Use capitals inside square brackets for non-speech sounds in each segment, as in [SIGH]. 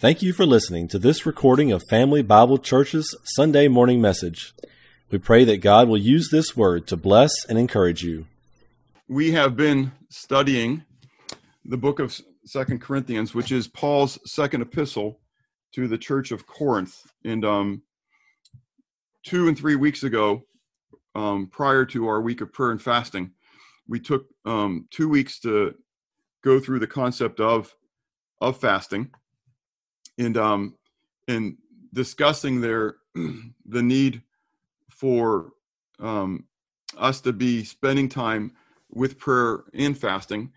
Thank you for listening to this recording of Family Bible Church's Sunday morning message. We pray that God will use this word to bless and encourage you. We have been studying the book of Second Corinthians, which is Paul's second epistle to the church of Corinth. And um, two and three weeks ago, um, prior to our week of prayer and fasting, we took um, two weeks to go through the concept of of fasting and um and discussing their [CLEARS THROAT] the need for um us to be spending time with prayer and fasting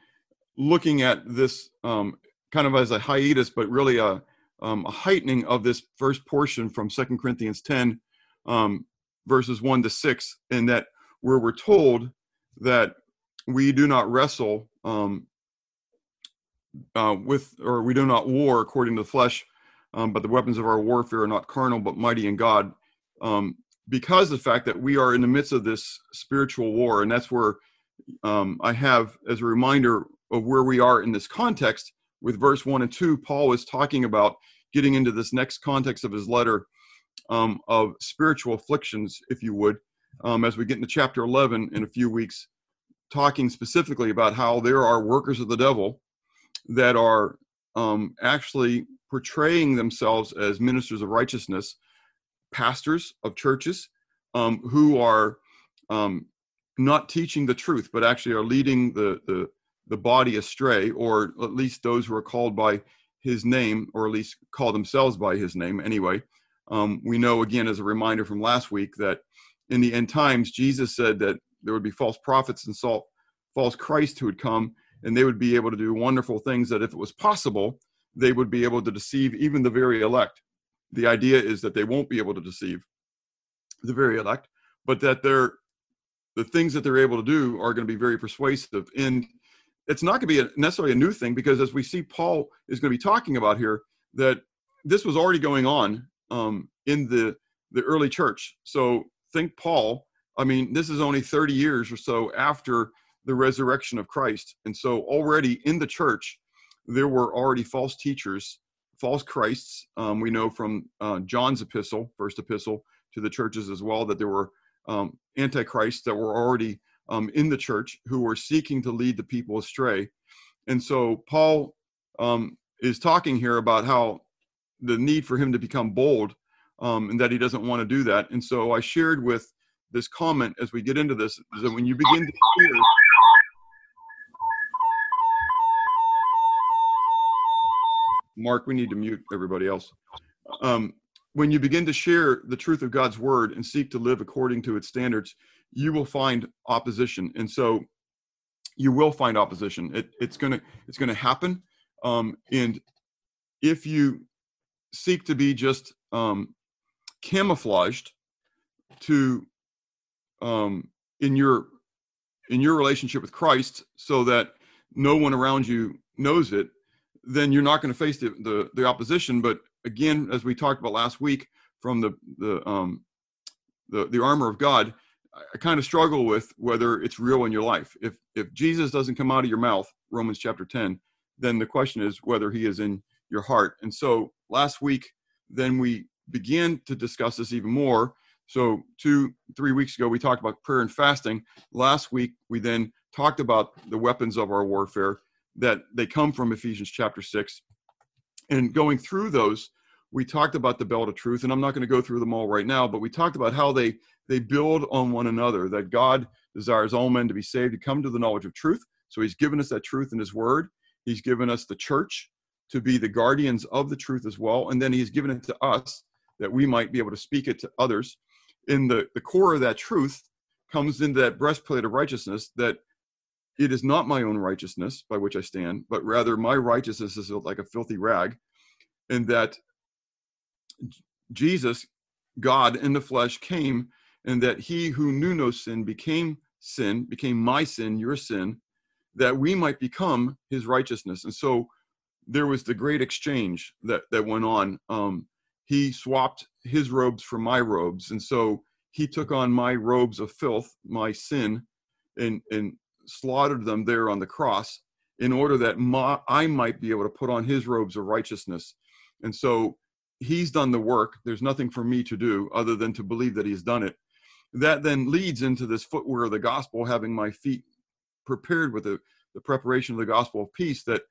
looking at this um kind of as a hiatus but really a um, a heightening of this first portion from Second Corinthians 10 um, verses 1 to 6 and that where we're told that we do not wrestle um, uh, with or we do not war according to the flesh um, but the weapons of our warfare are not carnal but mighty in god. Um, because the fact that we are in the midst of this spiritual war and that's where um, i have as a reminder of where we are in this context with verse 1 and 2 paul is talking about getting into this next context of his letter um, of spiritual afflictions if you would um, as we get into chapter 11 in a few weeks talking specifically about how there are workers of the devil that are um, actually portraying themselves as ministers of righteousness, pastors of churches um, who are um, not teaching the truth, but actually are leading the, the, the body astray, or at least those who are called by his name, or at least call themselves by his name anyway. Um, we know again, as a reminder from last week, that in the end times, Jesus said that there would be false prophets and false Christ who would come and they would be able to do wonderful things that if it was possible they would be able to deceive even the very elect. The idea is that they won't be able to deceive the very elect but that they're the things that they're able to do are going to be very persuasive. And it's not going to be a, necessarily a new thing because as we see paul is going to be talking about here that this was already going on um, in the the early church. So think paul i mean this is only 30 years or so after the resurrection of Christ. And so already in the church, there were already false teachers, false Christs. Um, we know from uh, John's epistle, first epistle to the churches as well, that there were um, antichrists that were already um, in the church who were seeking to lead the people astray. And so Paul um, is talking here about how the need for him to become bold um, and that he doesn't want to do that. And so I shared with this comment as we get into this is that when you begin to hear Mark, we need to mute everybody else. Um, when you begin to share the truth of God's word and seek to live according to its standards, you will find opposition, and so you will find opposition. It, it's gonna it's gonna happen, um, and if you seek to be just um, camouflaged to um, in your in your relationship with Christ, so that no one around you knows it, then you're not going to face the, the, the opposition. But again, as we talked about last week, from the the um, the, the armor of God, I kind of struggle with whether it's real in your life. If if Jesus doesn't come out of your mouth, Romans chapter 10, then the question is whether he is in your heart. And so last week, then we began to discuss this even more. So two, three weeks ago, we talked about prayer and fasting. Last week, we then talked about the weapons of our warfare that they come from Ephesians chapter 6. And going through those, we talked about the belt of truth, and I'm not going to go through them all right now, but we talked about how they they build on one another, that God desires all men to be saved, to come to the knowledge of truth. So he's given us that truth in his word. He's given us the church to be the guardians of the truth as well. And then he's given it to us that we might be able to speak it to others. In the, the core of that truth comes into that breastplate of righteousness that it is not my own righteousness by which I stand, but rather my righteousness is like a filthy rag, and that Jesus, God in the flesh, came, and that he who knew no sin became sin, became my sin, your sin, that we might become his righteousness. And so there was the great exchange that, that went on. Um, he swapped his robes for my robes. And so he took on my robes of filth, my sin, and, and slaughtered them there on the cross in order that my, I might be able to put on his robes of righteousness. And so he's done the work. There's nothing for me to do other than to believe that he's done it. That then leads into this footwear of the gospel, having my feet prepared with the, the preparation of the gospel of peace. That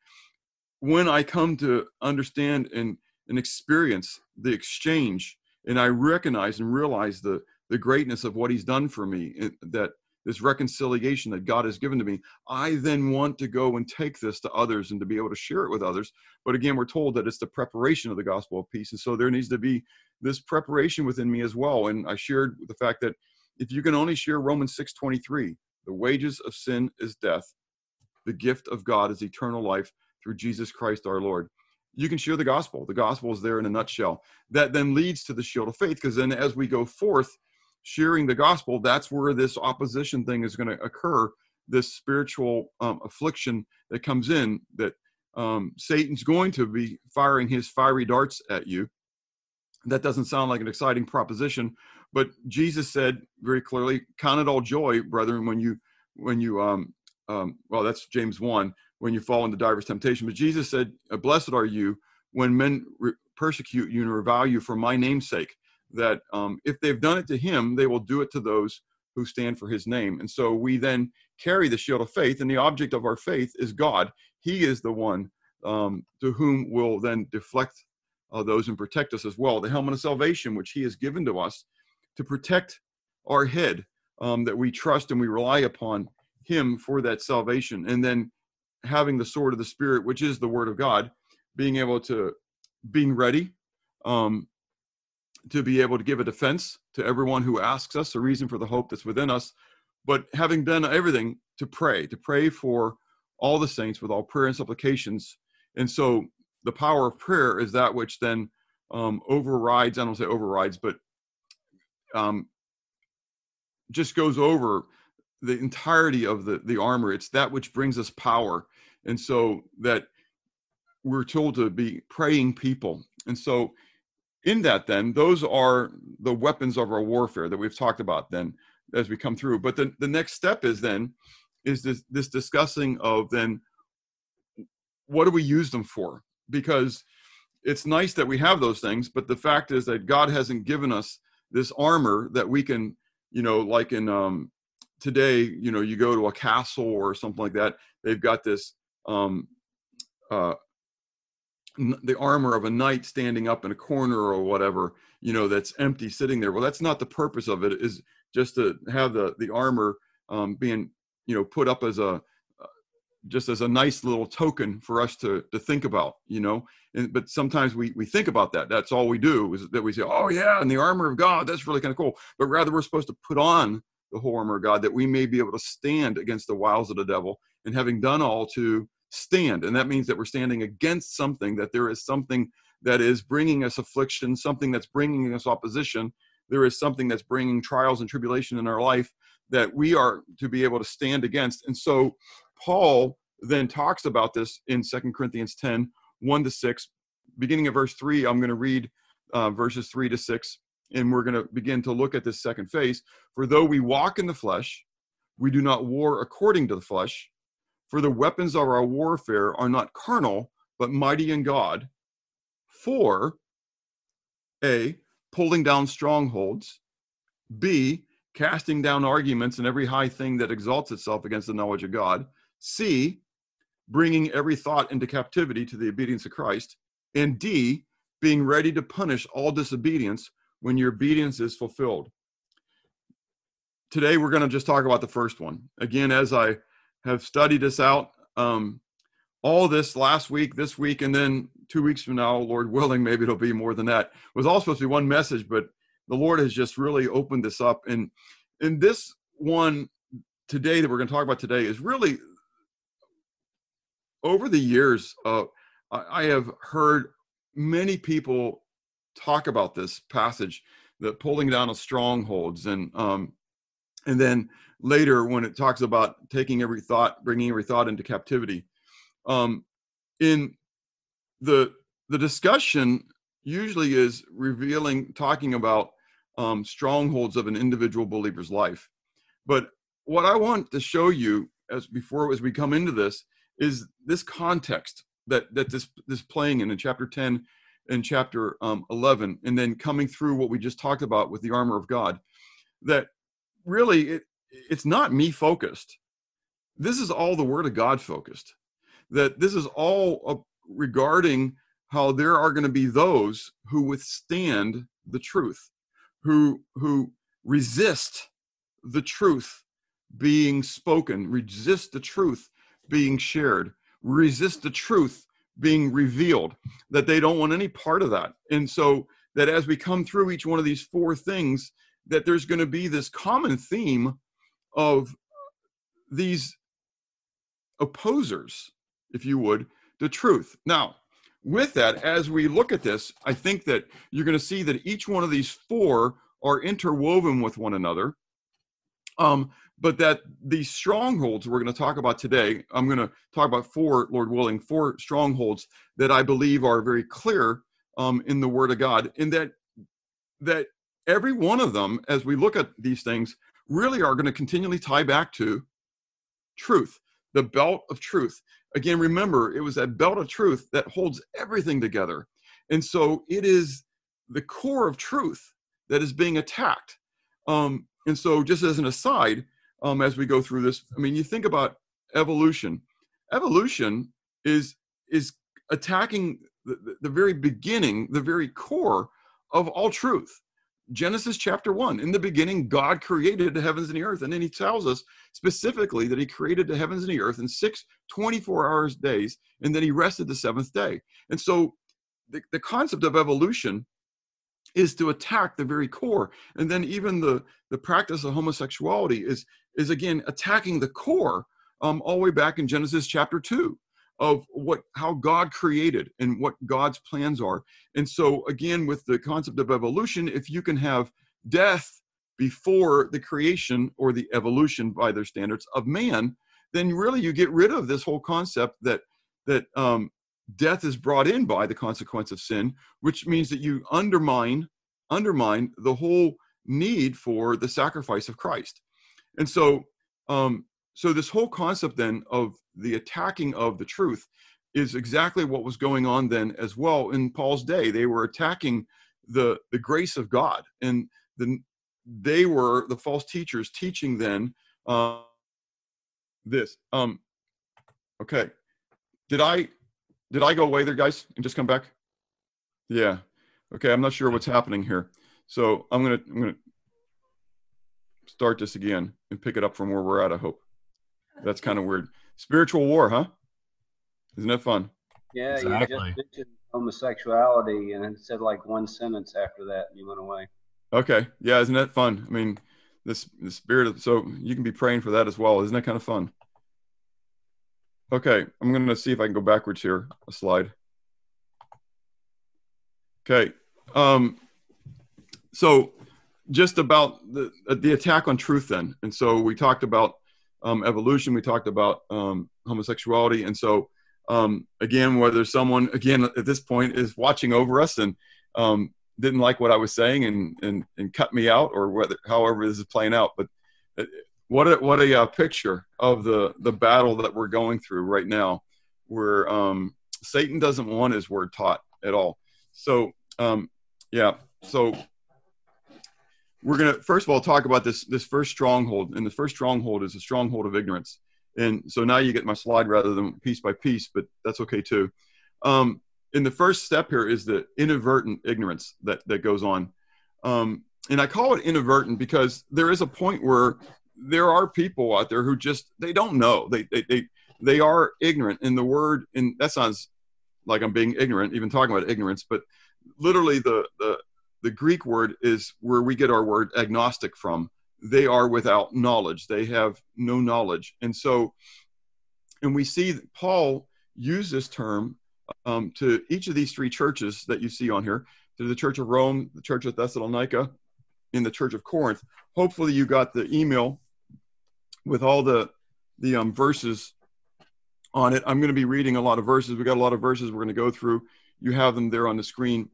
when I come to understand and, and experience the exchange, and I recognize and realize the, the greatness of what he's done for me, that this reconciliation that God has given to me, I then want to go and take this to others and to be able to share it with others. But again, we're told that it's the preparation of the gospel of peace. And so there needs to be this preparation within me as well. And I shared the fact that if you can only share Romans 6:23, the wages of sin is death, the gift of God is eternal life through Jesus Christ our Lord. You can share the gospel. The gospel is there in a nutshell. That then leads to the shield of faith, because then as we go forth, sharing the gospel, that's where this opposition thing is going to occur. This spiritual um, affliction that comes in, that um, Satan's going to be firing his fiery darts at you. That doesn't sound like an exciting proposition, but Jesus said very clearly, "Count it all joy, brethren, when you when you um, um well, that's James one, when you fall into diverse temptation." But Jesus said, "Blessed are you when men re- persecute you and revile you for my name's sake." That um, if they've done it to him, they will do it to those who stand for his name. And so we then carry the shield of faith, and the object of our faith is God. He is the one um, to whom will then deflect uh, those and protect us as well. The helmet of salvation, which he has given to us to protect our head, um, that we trust and we rely upon him for that salvation. And then having the sword of the Spirit, which is the word of God, being able to, being ready, um, to be able to give a defense to everyone who asks us a reason for the hope that's within us, but having done everything to pray, to pray for all the saints with all prayer and supplications. And so the power of prayer is that which then um, overrides, I don't say overrides, but um, just goes over the entirety of the, the armor. It's that which brings us power. And so that we're told to be praying people. And so in that then those are the weapons of our warfare that we've talked about then as we come through. But the, the next step is then is this this discussing of then what do we use them for? Because it's nice that we have those things but the fact is that god hasn't given us this armor that we can you know like in um today you know you go to a castle or something like that they've got this um uh the armor of a knight standing up in a corner or whatever you know that's empty sitting there. Well that's not the purpose of it is just to have the the armor um, being you know put up as a uh, just as a nice little token for us to to think about you know? And, but sometimes we we think about that. That's all we do is that we say oh yeah and the armor of god that's really kind of cool. But rather we're supposed to put on the whole armor of god that we may be able to stand against the wiles of the devil. And having done all to stand. And that means that we're standing against something, that there is something that is bringing us affliction, something that's bringing us opposition. There is something that's bringing trials and tribulation in our life that we are to be able to stand against. And so Paul then talks about this in Second Corinthians 10 1 to 6. Beginning of verse 3, I'm going to read uh, verses 3 to 6, and we're going to begin to look at this second phase. For though we walk in the flesh, we do not war according to the flesh. For the weapons of our warfare are not carnal, but mighty in God. For A, pulling down strongholds. B, casting down arguments and every high thing that exalts itself against the knowledge of God. C, bringing every thought into captivity to the obedience of Christ. And D, being ready to punish all disobedience when your obedience is fulfilled. Today, we're going to just talk about the first one. Again, as I have studied this out. Um, all this last week, this week, and then two weeks from now, Lord willing, maybe it'll be more than that. It was all supposed to be one message, but the Lord has just really opened this up. And in this one today that we're going to talk about today is really over the years, uh, I have heard many people talk about this passage, the pulling down of strongholds, and um, and then later when it talks about taking every thought bringing every thought into captivity um, in the the discussion usually is revealing talking about um, strongholds of an individual believer's life. But what i want to show you as before as we come into this is this context that that this this playing in in chapter 10 and chapter um, 11 and then coming through what we just talked about with the armor of god that really it, it's not me focused. This is all the word of god focused. That this is all regarding how there are going to be those who withstand the truth who who resist the truth being spoken resist the truth being shared resist the truth being revealed that they don't want any part of that. And so that as we come through each one of these four things that there's going to be this common theme of these opposers if you would the truth. Now with that as we look at this i think that you're going to see that each one of these four are interwoven with one another. Um, but that these strongholds we're going to talk about today, I'm going to talk about four, Lord willing, four strongholds that I believe are very clear um, in the Word of God, and that that every one of them, as we look at these things, really are going to continually tie back to truth, the belt of truth. Again, remember, it was that belt of truth that holds everything together, and so it is the core of truth that is being attacked. Um, and so, just as an aside, um, as we go through this. I mean, you think about evolution. Evolution is is attacking the, the very beginning, the very core of all truth. Genesis chapter 1. In the beginning, God created the heavens and the earth. And then he tells us specifically that he created the heavens and the earth in six 24 hours days, and then he rested the seventh day. And so the, the concept of evolution is to attack the very core and then even the the practice of homosexuality is is again attacking the core um, all the way back in genesis chapter 2 of what how god created and what god's plans are and so again with the concept of evolution if you can have death before the creation or the evolution by their standards of man then really you get rid of this whole concept that that um, death is brought in by the consequence of sin, which means that you undermine undermine the whole need for the sacrifice of Christ. And so, um, so this whole concept then of the attacking of the truth is exactly what was going on then as well in Paul's day. They were attacking the the grace of God, and the they were the false teachers teaching then uh, this. Um, okay, did I did I go away there, guys, and just come back? Yeah. Okay, I'm not sure what's happening here. So I'm gonna I'm gonna start this again and pick it up from where we're at. I hope. That's kind of weird. Spiritual war, huh? Isn't that fun? Yeah, exactly. you just mentioned homosexuality, and it said like one sentence after that, and you went away. Okay, yeah, isn't that fun? I mean, this the spirit of so you can be praying for that as well. Isn't that kind of fun? Okay, I'm going to see if I can go backwards here, a slide. Okay, um, so just about the, the attack on truth then. And so we talked about um, evolution, we talked about um, homosexuality. And so, um, again, whether someone, again, at this point is watching over us and um, didn't like what I was saying and, and, and cut me out or whether, however this is playing out, but uh, what a what a uh, picture of the the battle that we're going through right now where um, satan doesn't want his word taught at all. So um, yeah. So we're going to first of all talk about this this first stronghold and the first stronghold is a stronghold of ignorance. And so now you get my slide rather than piece by piece but that's okay too. Um, and the first step here is the inadvertent ignorance that that goes on. Um, and i call it inadvertent because there is a point where there are people out there who just they don't know. They they they, they are ignorant and the word and that sounds like i'm being ignorant even talking about ignorance but literally the the the greek word is where we get our word agnostic from they are without knowledge they have no knowledge and so and we see paul use this term um, to each of these three churches that you see on here to the church of rome the church of thessalonica in the church of corinth hopefully you got the email with all the the um, verses on it. I'm going to be reading a lot of verses. We got a lot of verses we're going to go through. You have them there on the screen,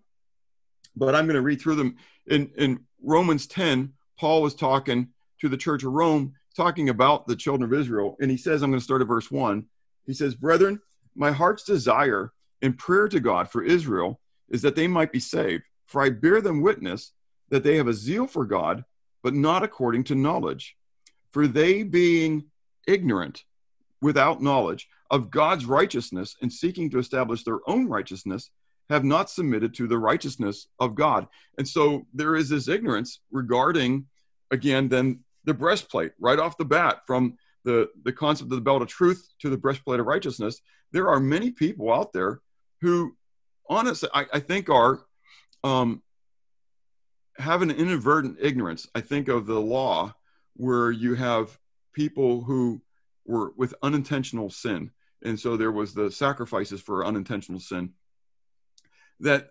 but I'm going to read through them. In in Romans 10, Paul was talking to the church of Rome, talking about the children of Israel, and he says, I'm going to start at verse one. He says, Brethren, my heart's desire and prayer to God for Israel is that they might be saved. For I bear them witness that they have a zeal for God, but not according to knowledge. For they, being ignorant, without knowledge of God's righteousness and seeking to establish their own righteousness, have not submitted to the righteousness of God. And so there is this ignorance regarding, again, then the breastplate right off the bat from the, the concept of the belt of truth to the breastplate of righteousness. There are many people out there who, honestly, I, I think are um, have an inadvertent ignorance. I think of the law where you have people who were with unintentional sin. And so there was the sacrifices for unintentional sin that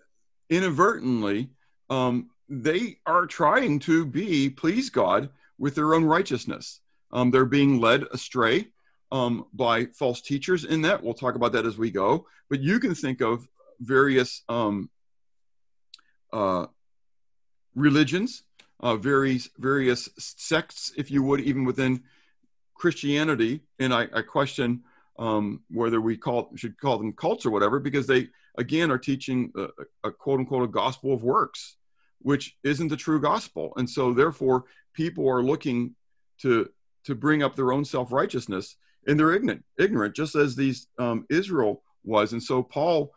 inadvertently um, they are trying to be please God with their own righteousness. Um, they're being led astray um, by false teachers in that. We'll talk about that as we go. But you can think of various um, uh, religions, uh, various various sects, if you would, even within Christianity. And I, I question um, whether we call should call them cults or whatever, because they again are teaching a, a quote unquote a gospel of works, which isn't the true gospel. And so therefore, people are looking to to bring up their own self righteousness, and they're ignorant, ignorant, just as these um, Israel was. And so Paul's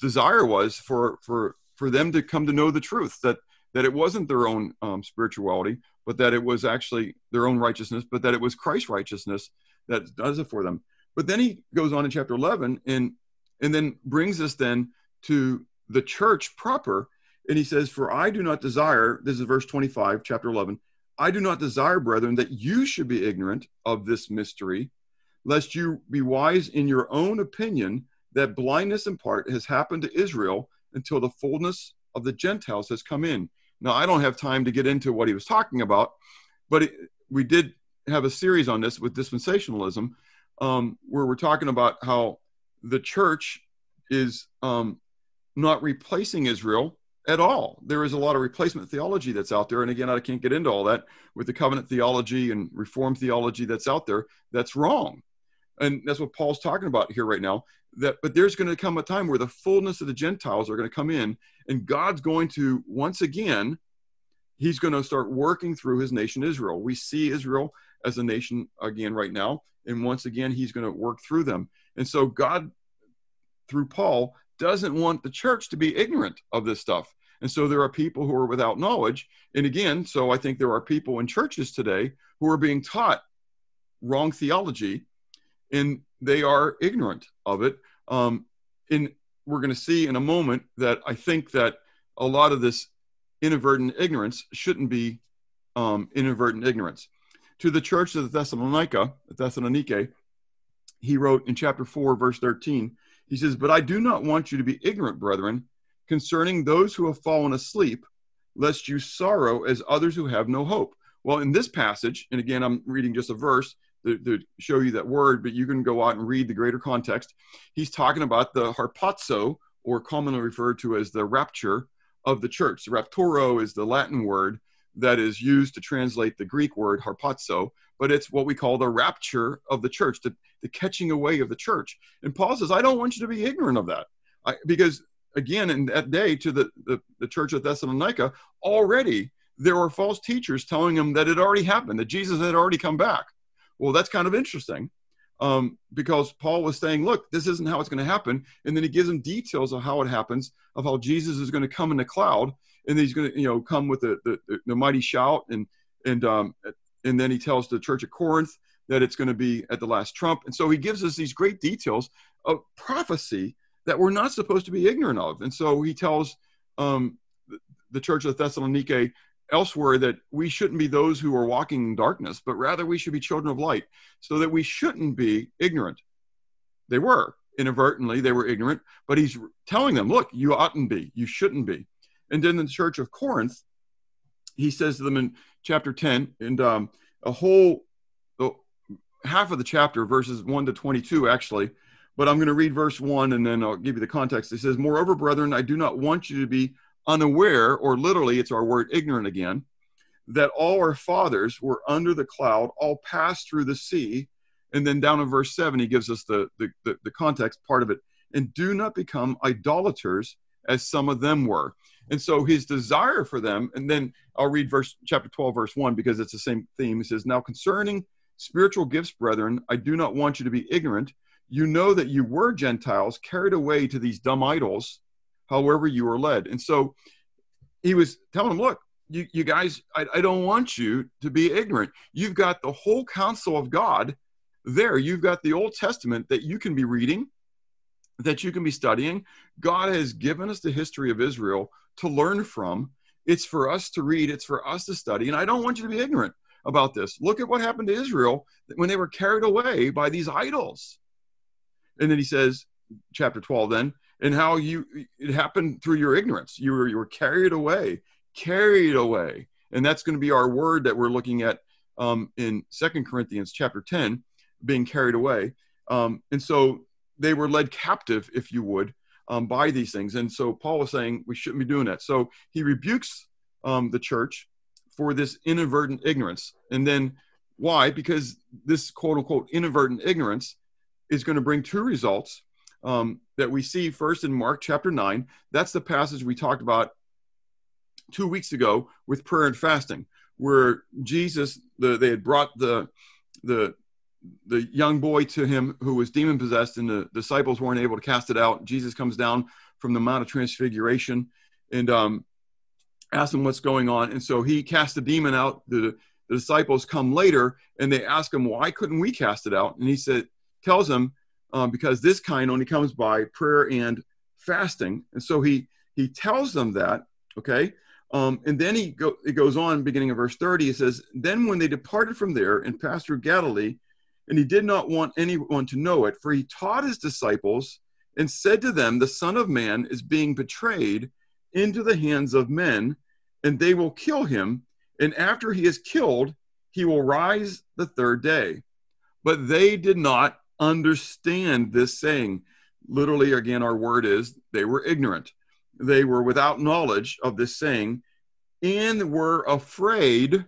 desire was for for for them to come to know the truth that that it wasn't their own um, spirituality, but that it was actually their own righteousness, but that it was Christ's righteousness that does it for them. But then he goes on in chapter 11 and and then brings us then to the church proper. And he says, For I do not desire, this is verse 25, chapter 11, I do not desire, brethren, that you should be ignorant of this mystery, lest you be wise in your own opinion, that blindness in part has happened to Israel until the fullness of the Gentiles has come in. Now, I don't have time to get into what he was talking about, but it, we did have a series on this with dispensationalism, um, where we're talking about how the church is um, not replacing Israel at all. There is a lot of replacement theology that's out there. And again, I can't get into all that with the covenant theology and reform theology that's out there. That's wrong. And that's what Paul's talking about here right now. That but there's going to come a time where the fullness of the Gentiles are going to come in, and God's going to once again, he's going to start working through his nation Israel. We see Israel as a nation again right now, and once again, he's going to work through them. And so God, through Paul, doesn't want the church to be ignorant of this stuff. And so there are people who are without knowledge. And again, so I think there are people in churches today who are being taught wrong theology and they are ignorant of it. Um, and we're going to see in a moment that I think that a lot of this inadvertent ignorance shouldn't be um, inadvertent ignorance. To the church of Thessalonica, Thessalonike, he wrote in chapter 4, verse 13, he says, But I do not want you to be ignorant, brethren, concerning those who have fallen asleep, lest you sorrow as others who have no hope. Well, in this passage, and again, I'm reading just a verse to, to show you that word, but you can go out and read the greater context. He's talking about the harpazo, or commonly referred to as the rapture of the church. Rapturo is the Latin word that is used to translate the Greek word harpazo, but it's what we call the rapture of the church, the, the catching away of the church. And Paul says, I don't want you to be ignorant of that. I, because again, in that day to the, the, the church of Thessalonica, already there were false teachers telling them that it already happened, that Jesus had already come back. Well, that's kind of interesting um, because Paul was saying, look, this isn't how it's going to happen. And then he gives them details of how it happens, of how Jesus is going to come in the cloud and he's going to, you know, come with the, the, the mighty shout. And, and, um, and then he tells the church at Corinth that it's going to be at the last trump. And so he gives us these great details of prophecy that we're not supposed to be ignorant of. And so he tells um, the church of Thessaloniki elsewhere that we shouldn't be those who are walking in darkness, but rather we should be children of light, so that we shouldn't be ignorant. They were inadvertently, they were ignorant, but he's telling them, look, you oughtn't be, you shouldn't be. And then in the church of Corinth, he says to them in chapter 10, and um, a whole half of the chapter, verses 1 to 22, actually, but I'm going to read verse 1 and then I'll give you the context. It says, Moreover, brethren, I do not want you to be unaware, or literally, it's our word ignorant again, that all our fathers were under the cloud, all passed through the sea, And then down in verse 7, he gives us the, the, the, the context part of it. And do not become idolaters as some of them were. And so his desire for them, and then I'll read verse chapter 12, verse 1, because it's the same theme. He says, Now concerning spiritual gifts, brethren, I do not want you to be ignorant. You know that you were Gentiles carried away to these dumb idols, however you were led. And so he was telling them, Look, you, you guys, I, I don't want you to be ignorant. You've got the whole counsel of God there. You've got the Old Testament that you can be reading, that you can be studying. God has given us the history of Israel to learn from. It's for us to read, it's for us to study. And I don't want you to be ignorant about this. Look at what happened to Israel when they were carried away by these idols. And then he says, chapter 12, then, and how you it happened through your ignorance. You were you were carried away, carried away. And that's going to be our word that we're looking at um, in Second Corinthians chapter 10, being carried away. Um, and so they were led captive, if you would, um, by these things. And so Paul was saying we shouldn't be doing that. So he rebukes um, the church for this inadvertent ignorance. And then why? Because this quote unquote inadvertent ignorance is going to bring two results um, that we see first in Mark chapter 9. That's the passage we talked about two weeks ago with prayer and fasting, where Jesus, the, they had brought the, the the young boy to him who was demon possessed, and the disciples weren't able to cast it out. Jesus comes down from the Mount of Transfiguration and um, asks him what's going on. And so he casts the demon out. The, the disciples come later and they ask him, Why couldn't we cast it out? And he said, tells them, um, because this kind only comes by prayer and fasting. And so he he tells them that, okay? Um, and then he go, it goes on, beginning of verse 30, he says, Then when they departed from there and passed through Galilee, and he did not want anyone to know it, for he taught his disciples and said to them, The Son of Man is being betrayed into the hands of men, and they will kill him. And after he is killed, he will rise the third day. But they did not understand this saying. Literally, again, our word is they were ignorant. They were without knowledge of this saying and were afraid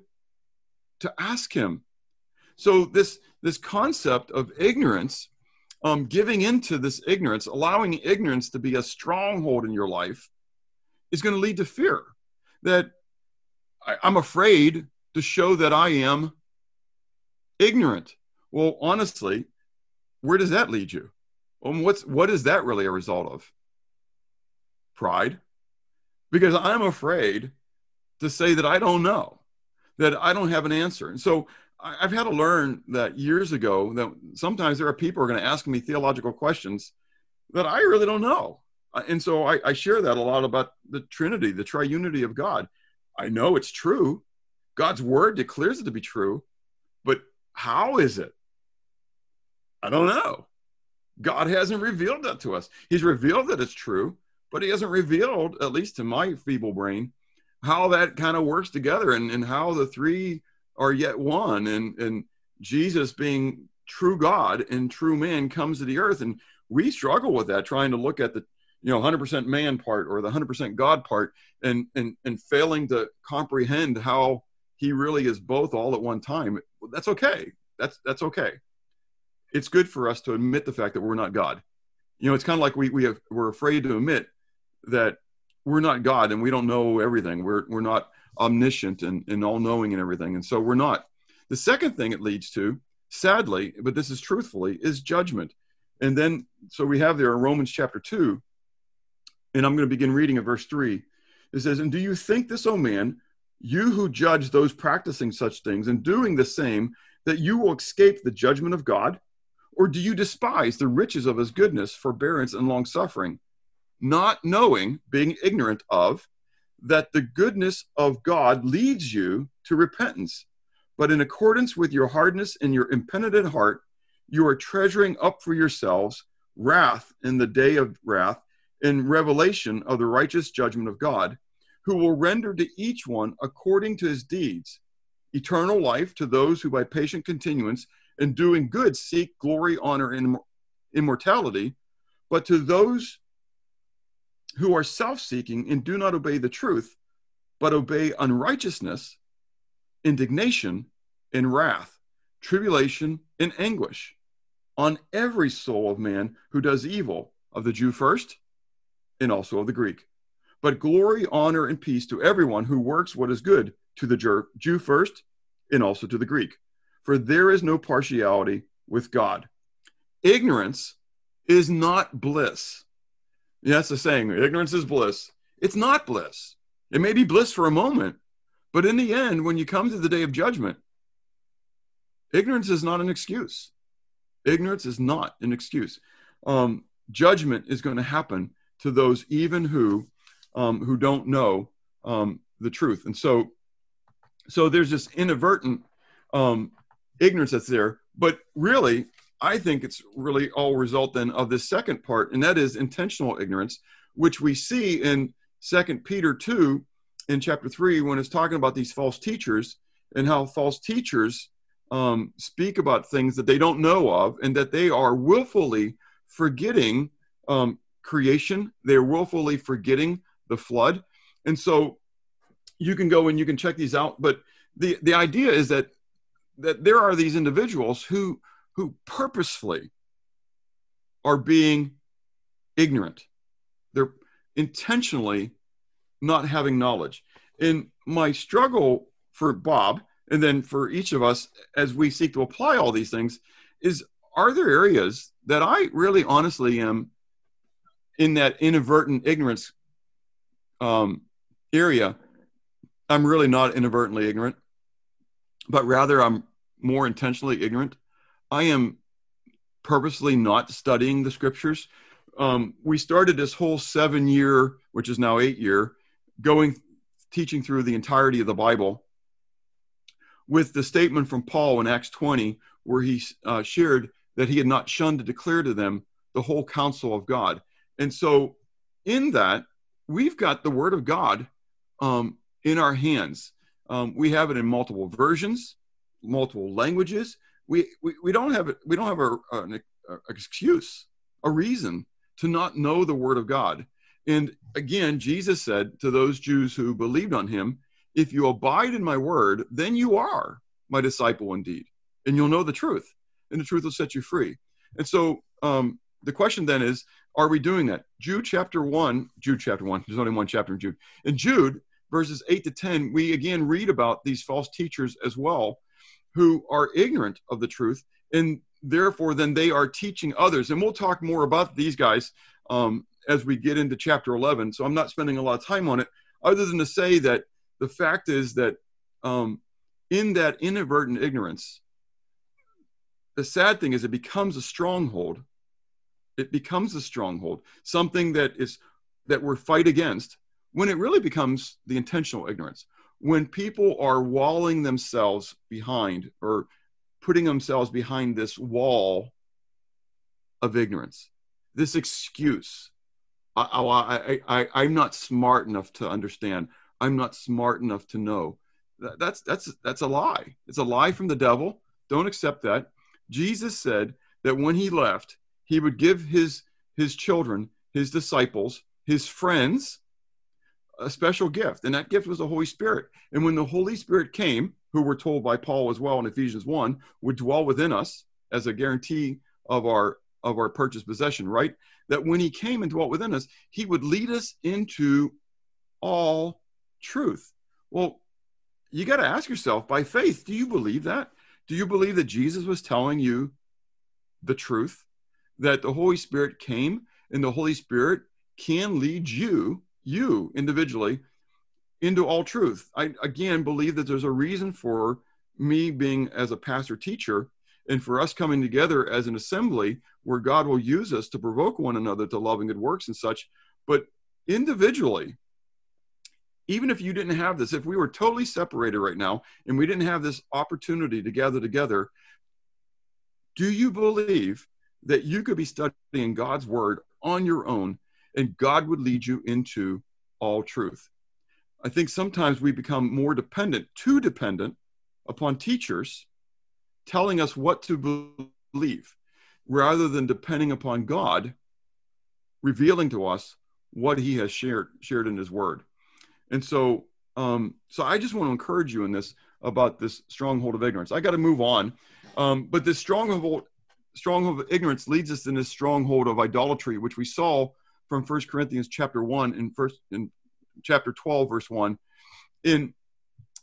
to ask him. So, this this concept of ignorance, um, giving into this ignorance, allowing ignorance to be a stronghold in your life, is going to lead to fear. That I, I'm afraid to show that I am ignorant. Well, honestly, where does that lead you? Um, what's what is that really a result of? Pride, because I'm afraid to say that I don't know, that I don't have an answer. And so I've had to learn that years ago that sometimes there are people who are going to ask me theological questions that I really don't know. And so I, I, share that a lot about the Trinity, the triunity of God. I know it's true. God's word declares it to be true, but how is it? I don't know. God hasn't revealed that to us. He's revealed that it's true, but he hasn't revealed, at least to my feeble brain, how that kind of works together and, and how the three are yet one and and jesus being true god and true man comes to the earth and we struggle with that trying to look at the you know 100% man part or the 100% god part and and and failing to comprehend how he really is both all at one time. That's okay. That's that's okay. It's good for us to admit the fact that we're not god. You know it's kind of like we we have, we're afraid to admit that we're not god and we don't know everything. We're we're not omniscient and, and all knowing and everything. And so we're not. The second thing it leads to, sadly, but this is truthfully, is judgment. And then, so we have there in Romans chapter 2, and I'm going to begin reading at verse 3. It says, And do you think this, O man, you who judge those practicing such things and doing the same, that you will escape the judgment of God? Or do you despise the riches of his goodness, forbearance, and long suffering, not knowing, being ignorant of, that the goodness of God leads you to repentance. But in accordance with your hardness and your impenitent heart, you are treasuring up for yourselves wrath in the day of wrath in revelation of the righteous judgment of God, who will render to each one according to his deeds eternal life to those who by patient continuance in doing good seek glory, honor, and immortality, but to those who are self seeking and do not obey the truth, but obey unrighteousness, indignation, and wrath, tribulation, and anguish on every soul of man who does evil, of the Jew first, and also of the Greek. But glory, honor, and peace to everyone who works what is good, to the Jew first, and also to the Greek. For there is no partiality with God. Ignorance is not bliss. Yes, the saying, ignorance is bliss. It's not bliss. It may be bliss for a moment, but in the end, when you come to the day of judgment, ignorance is not an excuse. Ignorance is not an excuse. Um, judgment is going to happen to those even who um, who don't know um, the truth, and so so there's this inadvertent um, ignorance that's there. But really, I think it's really all result then of this second part, and that is intentional ignorance, which we see in Second Peter two in chapter three when it's talking about these false teachers and how false teachers um, speak about things that they don't know of and that they are willfully forgetting um, creation. They're willfully forgetting the flood. And so you can go and you can check these out. But the, the idea is that, that there are these individuals who, who purposefully are being ignorant. They're intentionally not having knowledge. In my struggle for Bob and then for each of us as we seek to apply all these things is are there areas that i really honestly am in that inadvertent ignorance um, area i'm really not inadvertently ignorant but rather i'm more intentionally ignorant i am purposely not studying the scriptures um, we started this whole seven year which is now eight year going teaching through the entirety of the bible with the statement from Paul in Acts 20, where he uh, shared that he had not shunned to declare to them the whole counsel of God. And so, in that, we've got the Word of God um, in our hands. Um, we have it in multiple versions, multiple languages. We, we, we don't have. We don't have a, an excuse, a reason to not know the Word of God. And again, Jesus said to those Jews who believed on Him, if you abide in my word, then you are my disciple indeed, and you'll know the truth, and the truth will set you free. And so um, the question then is, are we doing that? Jude chapter one, Jude chapter one, there's only one chapter in Jude. In Jude, verses 8 to 10, we again read about these false teachers as well who are ignorant of the truth, and therefore then they are teaching others. And we'll talk more about these guys um, as we get into chapter 11. So I'm not spending a lot of time on it, other than to say that the fact is that um, in that inadvertent ignorance, the sad thing is it becomes a stronghold. It becomes a stronghold, something that is that we're fight against when it really becomes the intentional ignorance. When people are walling themselves behind or putting themselves behind this wall of ignorance, this excuse. I, I, I, I'm not smart enough to understand. I'm not smart enough to know. That's that's that's a lie. It's a lie from the devil. Don't accept that. Jesus said that when he left, he would give his his children, his disciples, his friends a special gift, and that gift was the Holy Spirit. And when the Holy Spirit came, who we're told by Paul as well in Ephesians 1, would dwell within us as a guarantee of our of our purchased possession, right? That when he came and dwelt within us, he would lead us into all truth. Well, you got to ask yourself by faith, do you believe that? Do you believe that Jesus was telling you the truth? That the Holy Spirit came and the Holy Spirit can lead you, you individually, into all truth. I again believe that there's a reason for me being as a pastor teacher and for us coming together as an assembly where God will use us to provoke one another to love and good works and such. But individually, even if you didn't have this, if we were totally separated right now and we didn't have this opportunity to gather together, do you believe that you could be studying God's word on your own and God would lead you into all truth? I think sometimes we become more dependent, too dependent upon teachers telling us what to believe rather than depending upon God revealing to us what he has shared shared in his word. And so, um, so I just want to encourage you in this. about this stronghold of ignorance. I got to move on, um, but this stronghold stronghold of ignorance leads us in this stronghold of idolatry, which we saw from First Corinthians chapter one and first in chapter twelve verse one. In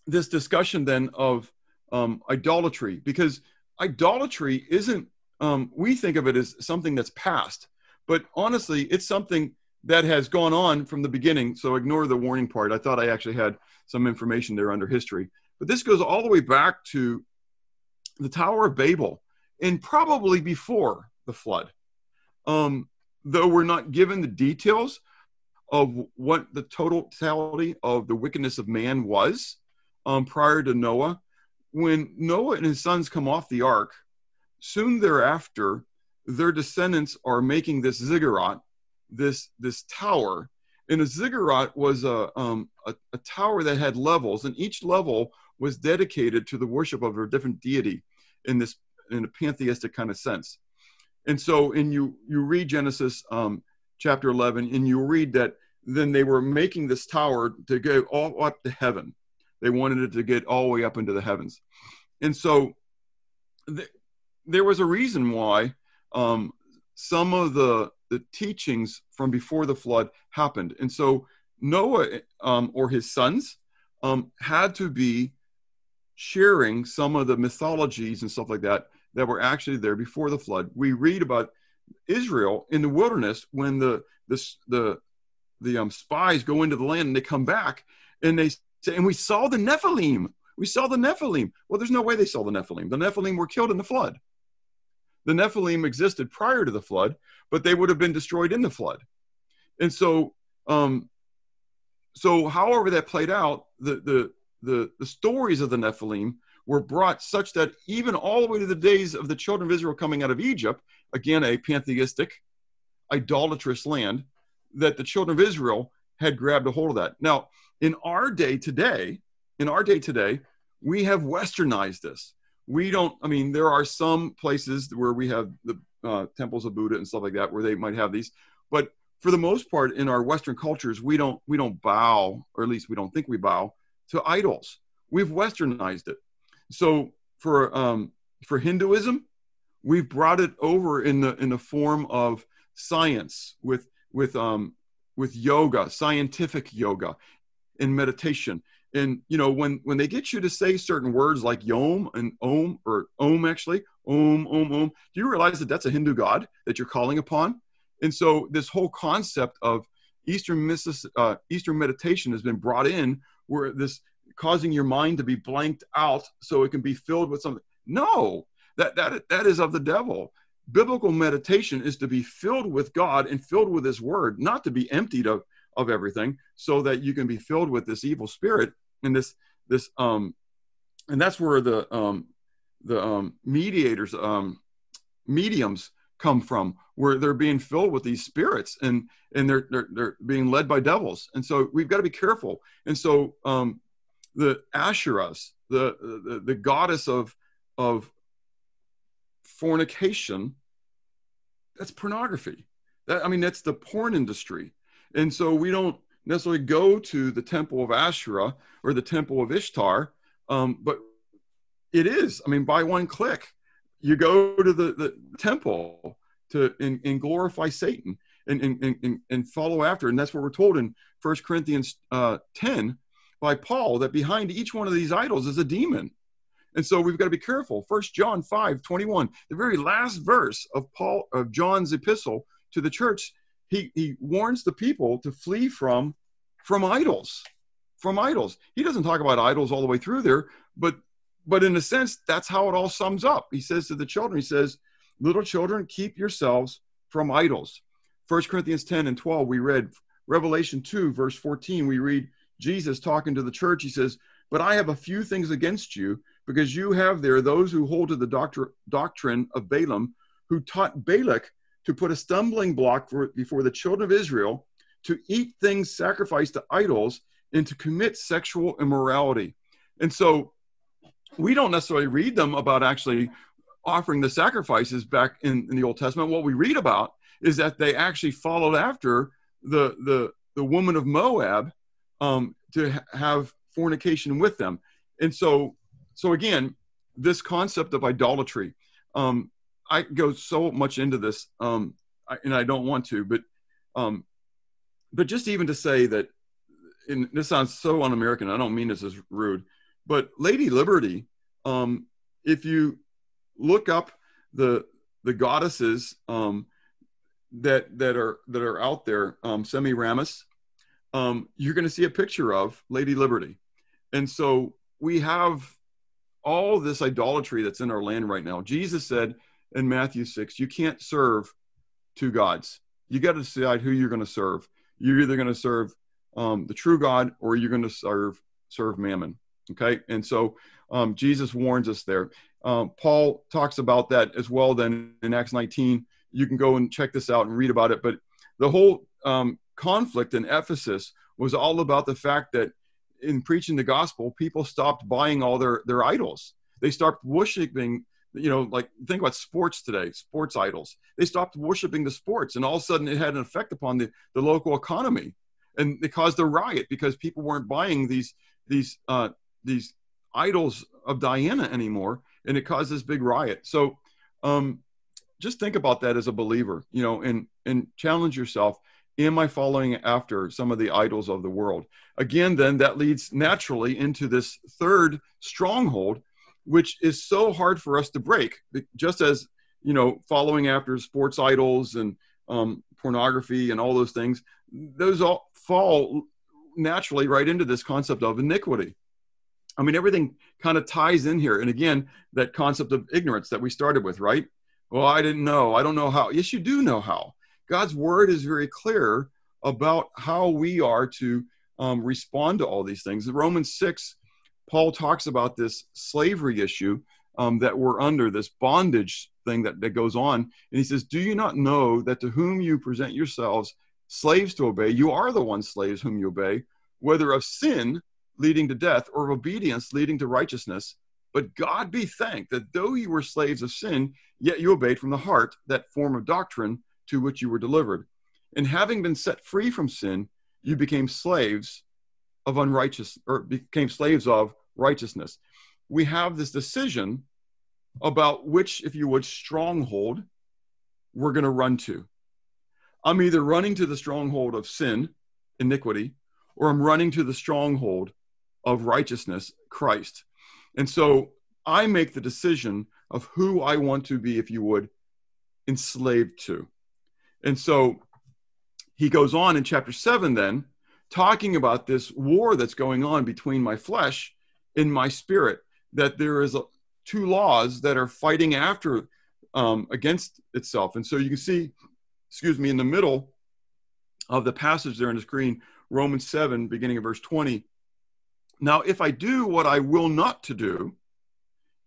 this discussion then of um, idolatry, because idolatry isn't um, we think of it as something that's past, but honestly, it's something that has gone on from the beginning. So ignore the warning part. I thought I actually had some information there under history. But this goes all the way back to the Tower of Babel and probably before the flood. Um, though we're not given the details of what the totality of the wickedness of man was um, prior to Noah, when Noah and his sons come off the ark, soon thereafter, their descendants are making this ziggurat, this this tower, and a ziggurat was a, um, a, a tower that had levels, and each level was dedicated to the worship of a different deity in this in a pantheistic kind of sense. And so, in you you read Genesis um, chapter eleven, and you read that then they were making this tower to go all up to heaven. They wanted it to get all the way up into the heavens, and so th- there was a reason why um, some of the the teachings from before the flood happened. And so Noah um, or his sons um, had to be sharing some of the mythologies and stuff like that that were actually there before the flood. We read about Israel in the wilderness when the the the, the um, spies go into the land and they come back and they say, and we saw the Nephilim. We saw the Nephilim. Well, there's no way they saw the Nephilim. The Nephilim were killed in the flood. The Nephilim existed prior to the flood, but they would have been destroyed in the flood. And so, um, so however that played out, the, the, the, the stories of the Nephilim were brought such that even all the way to the days of the children of Israel coming out of Egypt, again, a pantheistic, idolatrous land, that the children of Israel had grabbed a hold of that. Now, in our day today, in our day today, we have westernized this. We don't, I mean, there are some places where we have the uh, temples of Buddha and stuff like that, where they might have these. But for the most part, in our Western cultures, we don't we don't bow, or at least we don't think we bow to idols. We've Westernized it. So for um, for Hinduism, we've brought it over in the in the form of science with with um, with yoga, scientific yoga, and meditation. And you know when when they get you to say certain words like yom and om or om actually om om om do you realize that that's a hindu god that you're calling upon? And so this whole concept of eastern uh, eastern meditation has been brought in where this causing your mind to be blanked out so it can be filled with something. No that that that is of the devil. Biblical meditation is to be filled with god and filled with his word not to be emptied of of everything so that you can be filled with this evil spirit and this this um and that's where the um the um mediators um mediums come from where they're being filled with these spirits and and they're they're, they're being led by devils. And so we've got to be careful. And so um the asherahs the the, the goddess of of fornication that's pornography that i mean that's the porn industry and so we don't necessarily go to the temple of Asherah or the temple of Ishtar, um, but it is. I mean, by one click, you go to the, the temple to and, and glorify Satan and, and, and, and follow after. And that's what we're told in First Corinthians uh, 10 by Paul that behind each one of these idols is a demon. And so we've got to be careful. First John 5, 21, the very last verse of Paul of John's epistle to the church he, he warns the people to flee from from idols from idols he doesn't talk about idols all the way through there but but in a sense that's how it all sums up he says to the children he says little children keep yourselves from idols First corinthians 10 and 12 we read revelation 2 verse 14 we read jesus talking to the church he says but i have a few things against you because you have there those who hold to the doctor, doctrine of balaam who taught balak to put a stumbling block for, before the children of Israel to eat things sacrificed to idols and to commit sexual immorality. And so we don't necessarily read them about actually offering the sacrifices back in, in the Old Testament. What we read about is that they actually followed after the, the, the woman of Moab um, to ha- have fornication with them. And so so again, this concept of idolatry, um, I go so much into this, um, I, and I don't want to, but um, but just even to say that, and this sounds so un-American. I don't mean this as rude, but Lady Liberty, um, if you look up the the goddesses um, that that are that are out there, um, Semiramis, um, you're going to see a picture of Lady Liberty, and so we have all this idolatry that's in our land right now. Jesus said in Matthew six, you can't serve two gods. You got to decide who you're going to serve. You're either going to serve um, the true God or you're going to serve serve Mammon. Okay, and so um, Jesus warns us there. Um, Paul talks about that as well. Then in Acts 19, you can go and check this out and read about it. But the whole um, conflict in Ephesus was all about the fact that in preaching the gospel, people stopped buying all their their idols. They stopped worshiping. You know, like think about sports today, sports idols. They stopped worshiping the sports, and all of a sudden, it had an effect upon the the local economy, and it caused a riot because people weren't buying these these uh, these idols of Diana anymore, and it caused this big riot. So, um, just think about that as a believer, you know, and and challenge yourself am I following after some of the idols of the world? Again, then that leads naturally into this third stronghold, which is so hard for us to break, just as, you know, following after sports idols and um, pornography and all those things, those all fall naturally right into this concept of iniquity. I mean, everything kind of ties in here. And again, that concept of ignorance that we started with, right? Well, I didn't know. I don't know how. Yes, you do know how God's word is very clear about how we are to um, respond to all these things. In Romans 6, Paul talks about this slavery issue um, that we're under, this bondage thing that, that goes on. And he says, Do you not know that to whom you present yourselves slaves to obey, you are the one slaves whom you obey, whether of sin leading to death or of obedience leading to righteousness? But God be thanked that though you were slaves of sin, yet you obeyed from the heart that form of doctrine to which you were delivered. And having been set free from sin, you became slaves of unrighteous or became slaves of righteousness. We have this decision about which, if you would, stronghold we're going to run to. I'm either running to the stronghold of sin, iniquity, or I'm running to the stronghold of righteousness, Christ. And so I make the decision of who I want to be, if you would, enslaved to. And so he goes on in chapter 7 then talking about this war that's going on between my flesh and my spirit that there is a, two laws that are fighting after um, against itself. And so you can see excuse me in the middle of the passage there on the screen romans 7 beginning of verse 20 now if i do what i will not to do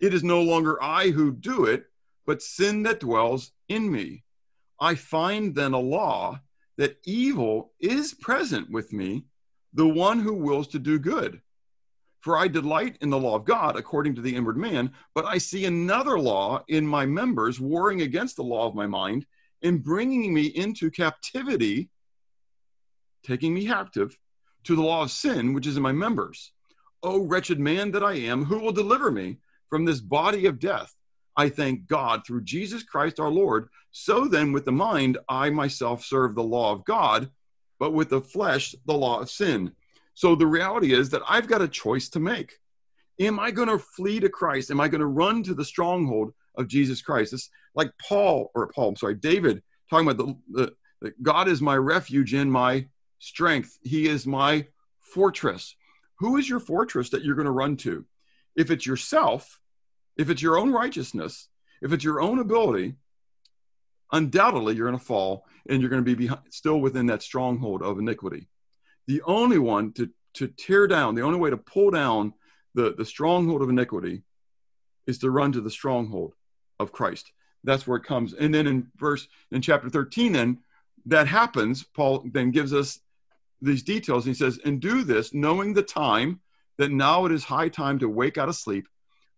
it is no longer i who do it but sin that dwells in me I find then a law that evil is present with me, the one who wills to do good. For I delight in the law of God according to the inward man, but I see another law in my members warring against the law of my mind and bringing me into captivity, taking me captive to the law of sin which is in my members. O wretched man that I am, who will deliver me from this body of death? I thank God through Jesus Christ our Lord. So then, with the mind, I myself serve the law of God, but with the flesh, the law of sin. So the reality is that I've got a choice to make. Am I going to flee to Christ? Am I going to run to the stronghold of Jesus Christ? It's like Paul, or Paul, I'm sorry, David, talking about the, the, God is my refuge and my strength. He is my fortress. Who is your fortress that you're going to run to? If it's yourself, if it's your own righteousness, if it's your own ability, undoubtedly you're going to fall and you're going to be behind, still within that stronghold of iniquity. The only one to, to tear down, the only way to pull down the, the stronghold of iniquity is to run to the stronghold of Christ. That's where it comes. And then in verse, in chapter 13, then that happens. Paul then gives us these details. He says, And do this, knowing the time that now it is high time to wake out of sleep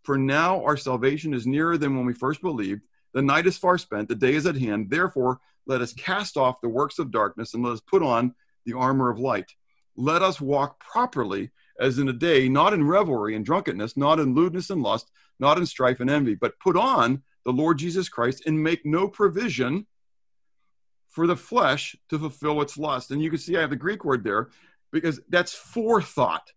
for now our salvation is nearer than when we first believed. The night is far spent, the day is at hand. Therefore, let us cast off the works of darkness and let us put on the armor of light. Let us walk properly as in a day, not in revelry and drunkenness, not in lewdness and lust, not in strife and envy, but put on the Lord Jesus Christ and make no provision for the flesh to fulfill its lust. And you can see I have the Greek word there because that's forethought.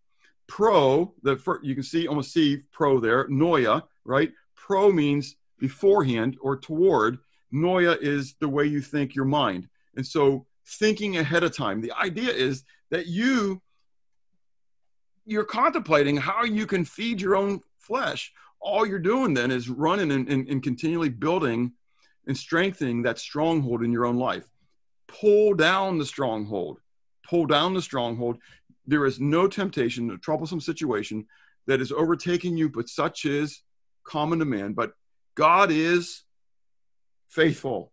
Pro, the you can see almost see pro there, noia, right? Pro means beforehand or toward. Noia is the way you think your mind. And so thinking ahead of time. The idea is that you you're contemplating how you can feed your own flesh. All you're doing then is running and, and, and continually building and strengthening that stronghold in your own life. Pull down the stronghold. Pull down the stronghold. There is no temptation, a troublesome situation that is overtaking you, but such is common to man. But God is faithful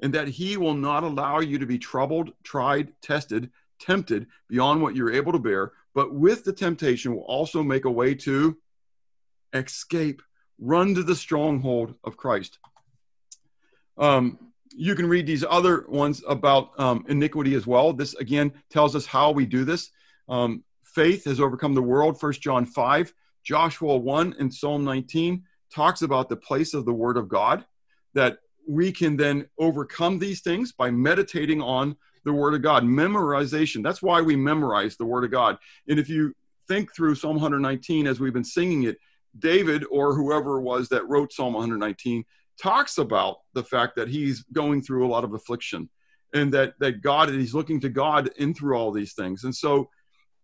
and that he will not allow you to be troubled, tried, tested, tempted beyond what you're able to bear, but with the temptation will also make a way to escape, run to the stronghold of Christ. Um, you can read these other ones about um, iniquity as well. This again tells us how we do this. Um, faith has overcome the world. First John 5, Joshua 1, and Psalm 19 talks about the place of the Word of God. That we can then overcome these things by meditating on the Word of God. Memorization. That's why we memorize the Word of God. And if you think through Psalm 119 as we've been singing it, David or whoever it was that wrote Psalm 119 talks about the fact that he's going through a lot of affliction and that that God he's looking to God in through all these things. And so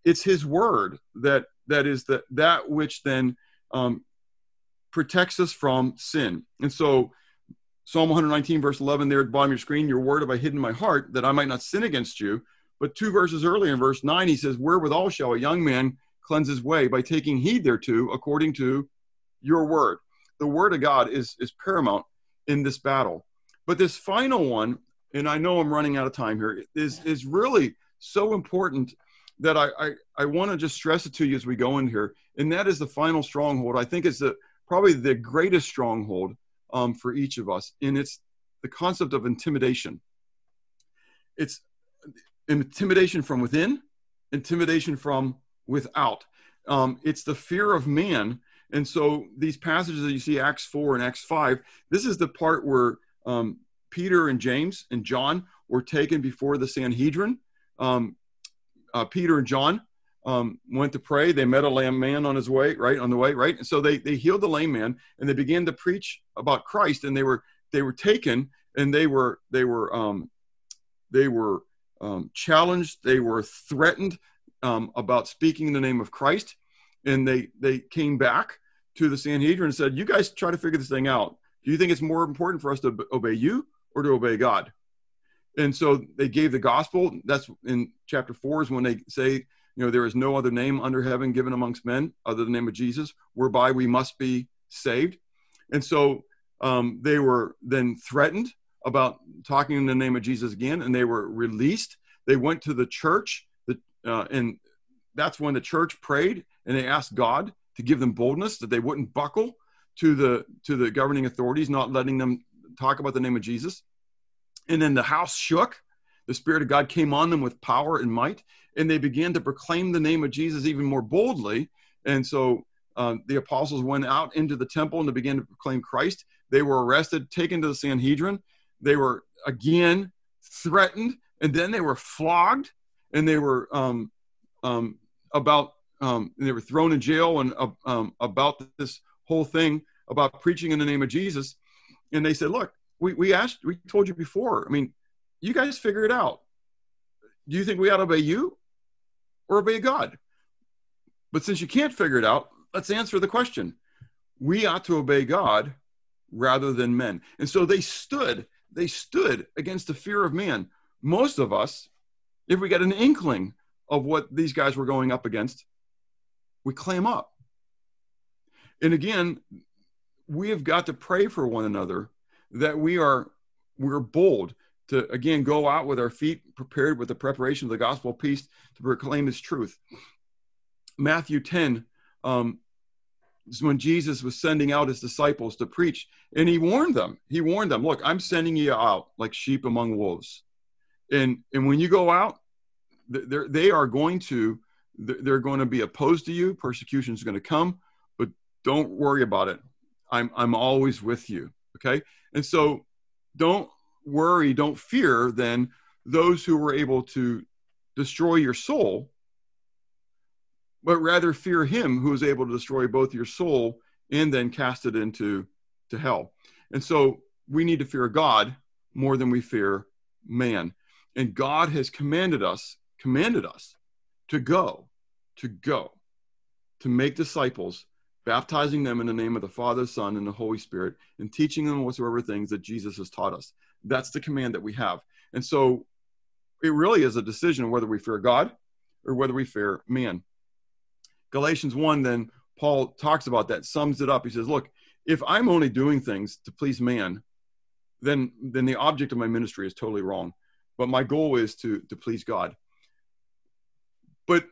it's his word that that is that that which then um, protects us from sin. And so Psalm 119, verse 11, there at the bottom of your screen, your word have I hidden in my heart that I might not sin against you. But two verses earlier in verse 9, he says, Wherewithal shall a young man cleanse his way by taking heed thereto according to your word. The word of God is, is paramount in this battle. But this final one, and I know I'm running out of time here, is, is really so important that I, I, I want to just stress it to you as we go in here. And that is the final stronghold. I think it's the, probably the greatest stronghold um, for each of us. And it's the concept of intimidation. It's intimidation from within, intimidation from without. Um, it's the fear of man. And so these passages that you see, Acts 4 and Acts 5, this is the part where um, Peter and James and John were taken before the Sanhedrin. Um, uh, Peter and John um, went to pray. They met a lame man on his way, right on the way, right. And so they they healed the lame man, and they began to preach about Christ. And they were they were taken, and they were they were um, they were um, challenged. They were threatened um, about speaking in the name of Christ, and they they came back to the Sanhedrin and said, "You guys try to figure this thing out. Do you think it's more important for us to obey you or to obey God?" And so they gave the gospel. That's in chapter four is when they say you know, there is no other name under heaven given amongst men other than the name of Jesus, whereby we must be saved. And so um, they were then threatened about talking in the name of Jesus again, and they were released. They went to the church, uh, and that's when the church prayed and they asked God to give them boldness that they wouldn't buckle to the to the governing authorities, not letting them talk about the name of Jesus. And then the house shook. The Spirit of God came on them with power and might, and they began to proclaim the name of Jesus even more boldly. And so uh, the apostles went out into the temple and they began to proclaim Christ. They were arrested, taken to the Sanhedrin. They were again threatened, and then they were flogged, and they were um, um, about um, they were thrown in jail and uh, um, about this whole thing about preaching in the name of Jesus. And they said, "Look, we we asked, we told you before. I mean, you guys figure it out. Do you think we ought to obey you? or obey God? But since you can't figure it out, let's answer the question. We ought to obey God rather than men. And so they stood, they stood against the fear of man. Most of us, if we get an inkling of what these guys were going up against, we claim up. And again, we have got to pray for one another that we are we're bold to again go out with our feet prepared with the preparation of the gospel of peace to proclaim his truth. Matthew 10 um, is when Jesus was sending out his disciples to preach, and he warned them. He warned them, "Look, I'm sending you out like sheep among wolves, and and when you go out, they are going to they're going to be opposed to you. Persecution is going to come, but don't worry about it. I'm, I'm always with you. Okay. And so don't worry, don't fear then those who were able to destroy your soul, but rather fear him who is able to destroy both your soul and then cast it into to hell. And so we need to fear God more than we fear man. And God has commanded us, commanded us to go, to go, to make disciples, baptizing them in the name of the Father, Son, and the Holy Spirit, and teaching them whatsoever things that Jesus has taught us. That's the command that we have. And so it really is a decision whether we fear God or whether we fear man. Galatians 1, then Paul talks about that, sums it up. He says, Look, if I'm only doing things to please man, then then the object of my ministry is totally wrong. But my goal is to to please God. But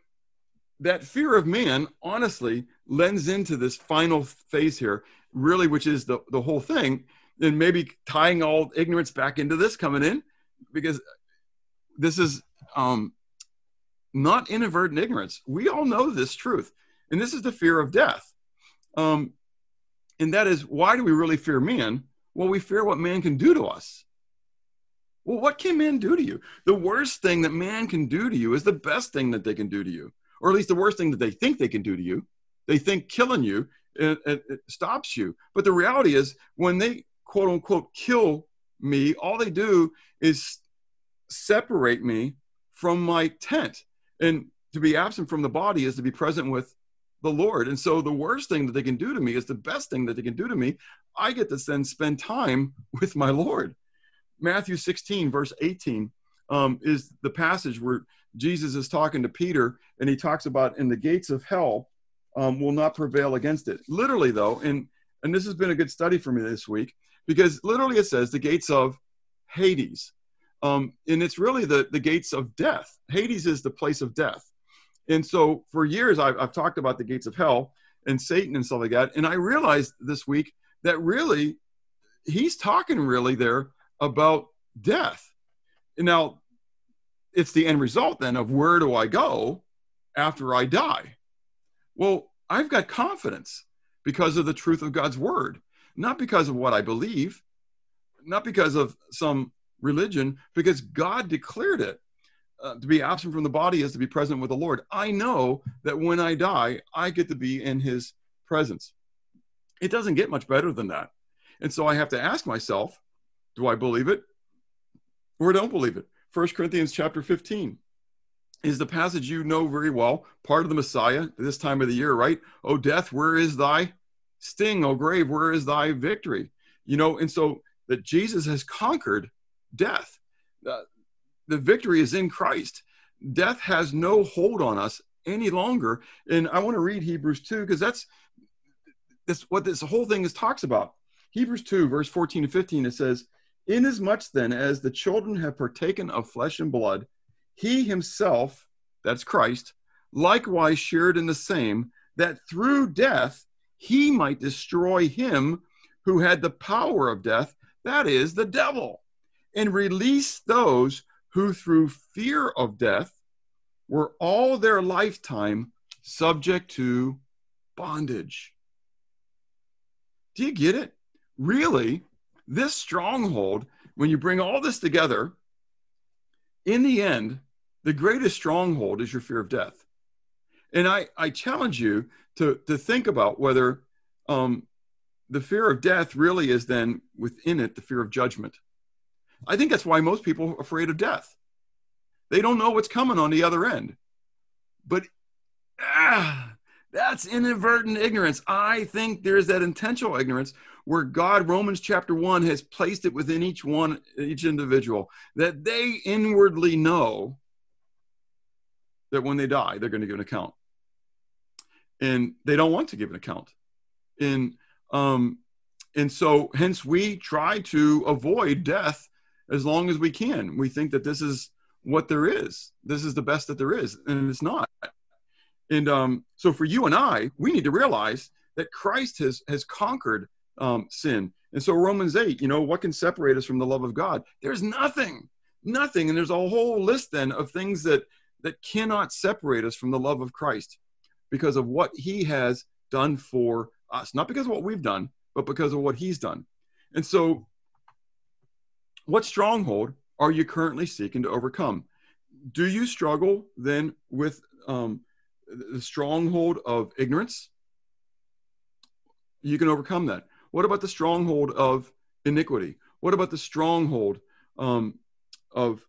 that fear of man, honestly, lends into this final phase here, really, which is the, the whole thing, and maybe tying all ignorance back into this coming in, because this is um, not inadvertent ignorance. We all know this truth, and this is the fear of death. Um, and that is why do we really fear man? Well, we fear what man can do to us. Well, what can man do to you? The worst thing that man can do to you is the best thing that they can do to you, or at least the worst thing that they think they can do to you. They think killing you it, it, it stops you, but the reality is when they quote unquote kill me, all they do is separate me from my tent. And to be absent from the body is to be present with the Lord. And so the worst thing that they can do to me is the best thing that they can do to me. I get to then spend time [LAUGHS] with my Lord. Matthew 16, verse 18, um, is the passage where Jesus is talking to Peter, and he talks about in the gates of hell um, will not prevail against it. Literally, though, and and this has been a good study for me this week because literally it says the gates of Hades, um, and it's really the the gates of death. Hades is the place of death, and so for years I've, I've talked about the gates of hell and Satan and stuff like that, and I realized this week that really he's talking really there about death. Now, it's the end result then of where do I go after I die? Well, I've got confidence because of the truth of God's word, not because of what I believe, not because of some religion, because God declared it. Uh, to be absent from the body is to be present with the Lord. I know that when I die, I get to be in his presence. It doesn't get much better than that. And so I have to ask myself, do I believe it or don't believe it? First Corinthians chapter 15 is the passage you know very well, part of the Messiah this time of the year, right? Oh, death, where is thy sting? Oh, grave, where is thy victory? You know, and so that Jesus has conquered death. Uh, the victory is in Christ. Death has no hold on us any longer. And I want to read Hebrews 2 because that's that's what this whole thing is talks about. Hebrews 2, verse 14 and 15, it says, Inasmuch then as the children have partaken of flesh and blood, he himself, that's Christ, likewise shared in the same, that through death he might destroy him who had the power of death, that is, the devil, and release those who through fear of death were all their lifetime subject to bondage. Do you get it? Really, this stronghold, when you bring all this together, in the end, the greatest stronghold is your fear of death. And I, I challenge you to, to think about whether um, the fear of death really is then within it the fear of judgment. I think that's why most people are afraid of death. They don't know what's coming on the other end. But ah, that's inadvertent ignorance. I think there's that intentional ignorance where God, Romans chapter 1, has placed it within each one, each individual, that they inwardly know that when they die, they're going to give an account. And they don't want to give an account. And um, and so hence we try to avoid death as long as we can. We think that this is what there is. This is the best that there is, and it's not. And um, so for you and I, we need to realize that Christ has has conquered um, sin. And so Romans 8, you know, what can separate us from the love of God? There's nothing, nothing. And there's a whole list then of things that that cannot separate us from the love of Christ because of what he has done for us, not because of what we've done, but because of what he's done. And so, what stronghold are you currently seeking to overcome? Do you struggle then with um, the stronghold of ignorance? You can overcome that. What about the stronghold of iniquity? What about the stronghold um, of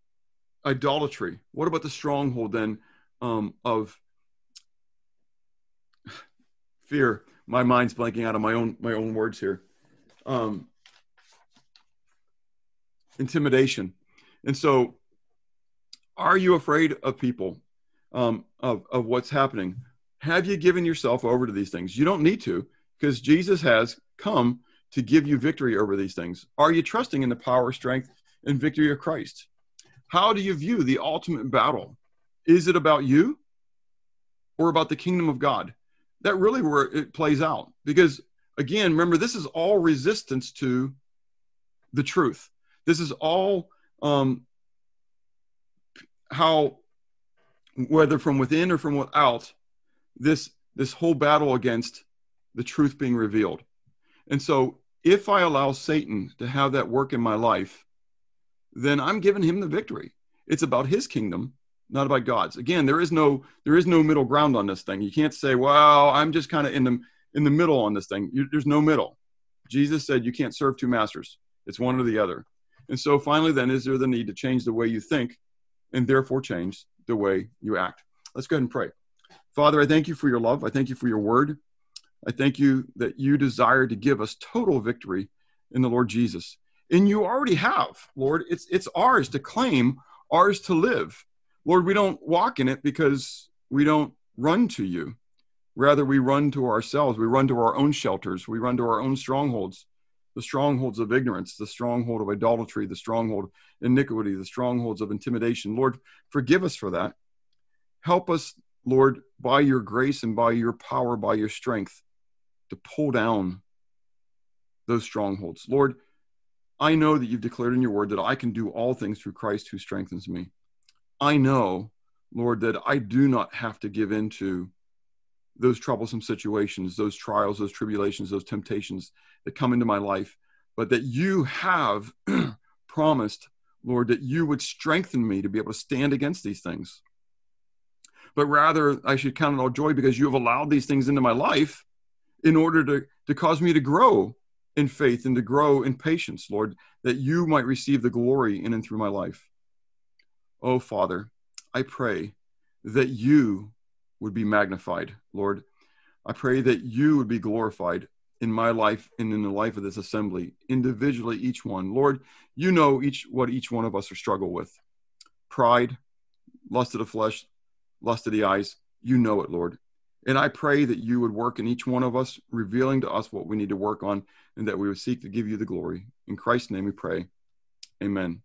idolatry? What about the stronghold then um, of [SIGHS] fear? My mind's blanking out of my own my own words here. Um, intimidation, and so, are you afraid of people? Um, of of what's happening? Have you given yourself over to these things? You don't need to, because Jesus has come to give you victory over these things. Are you trusting in the power, strength, and victory of Christ? How do you view the ultimate battle? Is it about you or about the kingdom of God? That really where it plays out. Because again, remember, this is all resistance to the truth. This is all um, how, whether from within or from without, this this whole battle against the truth being revealed. And so, if I allow Satan to have that work in my life, then I'm giving him the victory. It's about his kingdom, not about God's. Again, there is no there is no middle ground on this thing. You can't say, "Well, I'm just kind of in the in the middle on this thing." You, there's no middle. Jesus said you can't serve two masters. It's one or the other. And so finally then is there the need to change the way you think and therefore change the way you act. Let's go ahead and pray. Father, I thank you for your love. I thank you for your word. I thank you that you desire to give us total victory in the Lord Jesus. And you already have lord. It's it's ours to claim ours to live. Lord we don't walk in it because we don't run to you. Rather we run to ourselves. We run to our own shelters. We run to our own strongholds the strongholds of ignorance the stronghold of idolatry the stronghold of iniquity the strongholds of intimidation. Lord forgive us for that. Help us lord by your grace and by your power by your strength to pull down those strongholds lord I know that you've declared in your word that I can do all things through Christ who strengthens me. I know, Lord, that I do not have to give in to those troublesome situations, those trials, those tribulations, those temptations that come into my life, but that you have [CLEARS THROAT] promised, Lord, that you would strengthen me to be able to stand against these things. But rather, I should count it all joy because you have allowed these things into my life in order to, to cause me to grow in faith and to grow in patience, Lord, that you might receive the glory in and through my life. Oh, Father, I pray that you would be magnified, Lord. I pray that you would be glorified in my life and in the life of this assembly, individually, each one. Lord, you know each what each one of us are struggle with. Pride, lust of the flesh, lust of the eyes. You know it, Lord. And I pray that you would work in each one of us, revealing to us what we need to work on, and that we would seek to give you the glory. In Christ's name we pray. Amen.